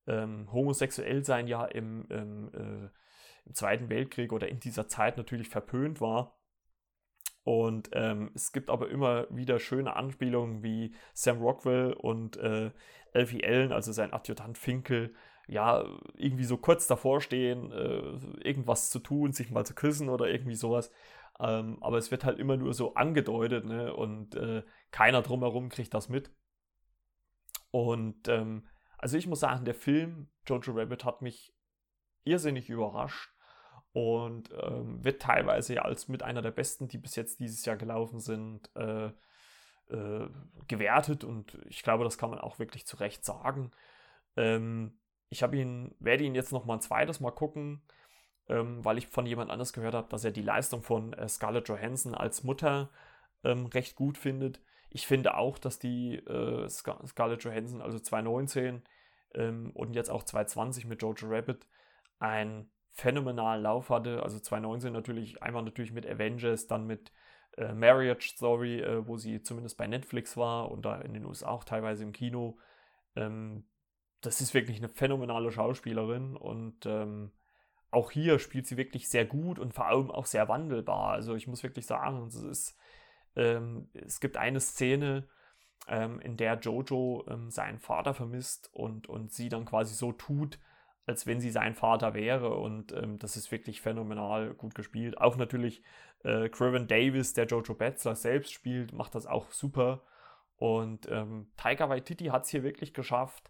Speaker 1: ähm homosexuell sein ja im, im, äh, im, Zweiten Weltkrieg oder in dieser Zeit natürlich verpönt war. Und ähm, es gibt aber immer wieder schöne Anspielungen wie Sam Rockwell und äh, Elfie Allen, also sein Adjutant Finkel, ja, irgendwie so kurz davor stehen, äh, irgendwas zu tun, sich mal zu küssen oder irgendwie sowas. Ähm, aber es wird halt immer nur so angedeutet, ne? Und äh, keiner drumherum kriegt das mit. Und ähm, also ich muss sagen, der Film Jojo Rabbit hat mich irrsinnig überrascht und ähm, wird teilweise ja als mit einer der besten, die bis jetzt dieses Jahr gelaufen sind, äh, äh, gewertet und ich glaube, das kann man auch wirklich zu Recht sagen. Ähm, ich habe ihn, werde ihn jetzt noch mal ein zweites Mal gucken, ähm, weil ich von jemand anders gehört habe, dass er die Leistung von äh, Scarlett Johansson als Mutter ähm, recht gut findet. Ich finde auch, dass die äh, Scar Scarlett Johansson, also 2019 ähm, und jetzt auch 2020 mit Jojo Rabbit, einen phänomenalen Lauf hatte. Also 2019 natürlich, einmal natürlich mit Avengers, dann mit äh, Marriage Story, äh, wo sie zumindest bei Netflix war und da in den USA auch teilweise im Kino. Ähm, das ist wirklich eine phänomenale Schauspielerin und ähm, auch hier spielt sie wirklich sehr gut und vor allem auch sehr wandelbar. Also ich muss wirklich sagen, es, ist, ähm, es gibt eine Szene, ähm, in der Jojo ähm, seinen Vater vermisst und, und sie dann quasi so tut, als wenn sie sein Vater wäre. Und ähm, das ist wirklich phänomenal gut gespielt. Auch natürlich äh, Craven Davis, der Jojo Betzler selbst spielt, macht das auch super. Und ähm, Taika Waititi hat es hier wirklich geschafft,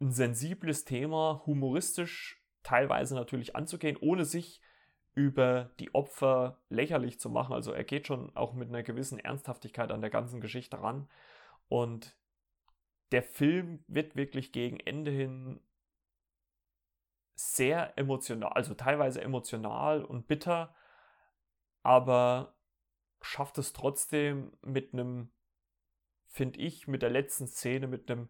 Speaker 1: ein sensibles Thema humoristisch teilweise natürlich anzugehen, ohne sich über die Opfer lächerlich zu machen. Also er geht schon auch mit einer gewissen Ernsthaftigkeit an der ganzen Geschichte ran. Und der Film wird wirklich gegen Ende hin sehr emotional, also teilweise emotional und bitter, aber schafft es trotzdem mit einem, finde ich, mit der letzten Szene, mit einem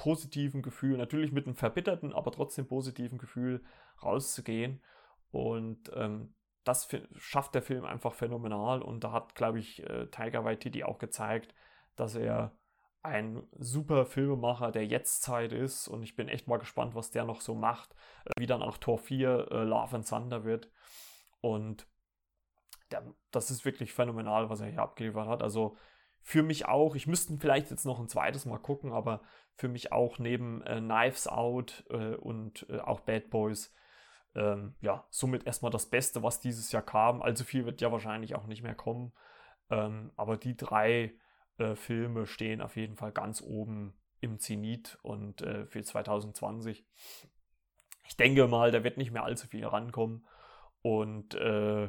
Speaker 1: positiven Gefühl, natürlich mit einem verbitterten, aber trotzdem positiven Gefühl rauszugehen. Und ähm, das schafft der Film einfach phänomenal. Und da hat, glaube ich, äh, Tiger Waititi auch gezeigt, dass er ein super Filmemacher der Jetztzeit ist und ich bin echt mal gespannt, was der noch so macht, äh, wie dann auch Tor 4 äh, Love and Thunder wird. Und der, das ist wirklich phänomenal, was er hier abgeliefert hat. Also für mich auch, ich müsste vielleicht jetzt noch ein zweites Mal gucken, aber für mich auch neben äh, Knives Out äh, und äh, auch Bad Boys, ähm, ja, somit erstmal das Beste, was dieses Jahr kam. Also viel wird ja wahrscheinlich auch nicht mehr kommen. Ähm, aber die drei äh, Filme stehen auf jeden Fall ganz oben im Zenit und äh, für 2020. Ich denke mal, da wird nicht mehr allzu viel rankommen und äh,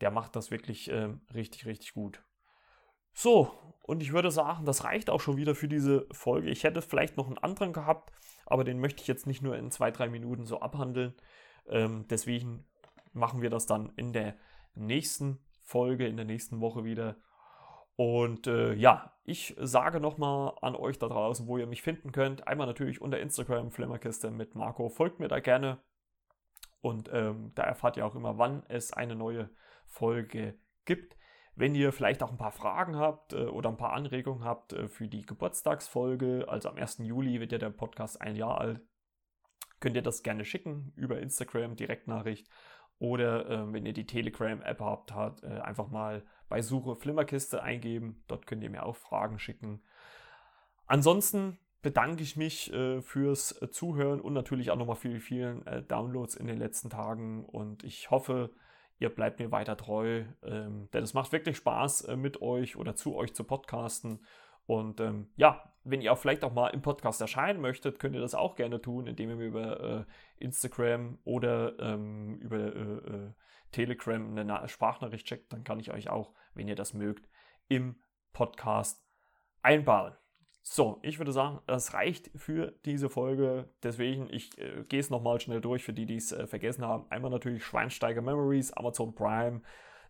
Speaker 1: der macht das wirklich äh, richtig, richtig gut. So, und ich würde sagen, das reicht auch schon wieder für diese Folge. Ich hätte vielleicht noch einen anderen gehabt, aber den möchte ich jetzt nicht nur in zwei, drei Minuten so abhandeln. Ähm, deswegen machen wir das dann in der nächsten Folge, in der nächsten Woche wieder. Und äh, ja, ich sage nochmal an euch da draußen, wo ihr mich finden könnt. Einmal natürlich unter Instagram Flimmerkiste mit Marco. Folgt mir da gerne. Und ähm, da erfahrt ihr auch immer, wann es eine neue Folge gibt. Wenn ihr vielleicht auch ein paar Fragen habt äh, oder ein paar Anregungen habt äh, für die Geburtstagsfolge, also am 1. Juli wird ja der Podcast ein Jahr alt, könnt ihr das gerne schicken über Instagram, Direktnachricht. Oder äh, wenn ihr die Telegram-App habt, hat, äh, einfach mal bei Suche Flimmerkiste eingeben. Dort könnt ihr mir auch Fragen schicken. Ansonsten bedanke ich mich äh, fürs äh, Zuhören und natürlich auch nochmal für die vielen Downloads in den letzten Tagen. Und ich hoffe, ihr bleibt mir weiter treu, ähm, denn es macht wirklich Spaß, äh, mit euch oder zu euch zu podcasten. Und ähm, ja, wenn ihr auch vielleicht auch mal im Podcast erscheinen möchtet, könnt ihr das auch gerne tun, indem ihr mir über äh, Instagram oder ähm, über äh, äh Telegram eine Sprachnachricht checkt. Dann kann ich euch auch, wenn ihr das mögt, im Podcast einbauen. So, ich würde sagen, das reicht für diese Folge. Deswegen, ich äh, gehe es nochmal schnell durch für die, die es äh, vergessen haben. Einmal natürlich Schweinsteiger Memories, Amazon Prime,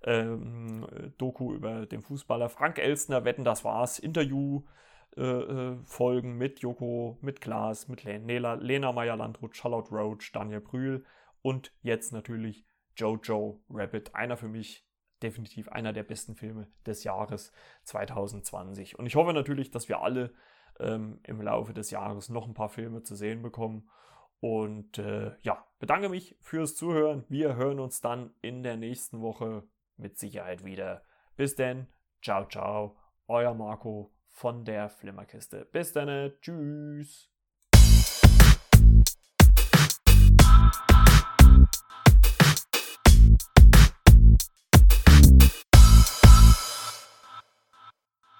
Speaker 1: ähm, Doku über den Fußballer Frank Elstner, Wetten, das war's, Interview. Äh, äh Folgen mit Joko, mit Klaas, mit Lena, Lena Meyer-Landrut, Charlotte Roach, Daniel Brühl und jetzt natürlich Jojo Rabbit. Einer für mich definitiv einer der besten Filme des Jahres 2020. Und ich hoffe natürlich, dass wir alle ähm, im Laufe des Jahres noch ein paar Filme zu sehen bekommen. Und äh, ja, bedanke mich fürs Zuhören. Wir hören uns dann in der nächsten Woche mit Sicherheit wieder. Bis denn, ciao, ciao, euer Marco von der Flimmerkiste. Bis dann, tschüss.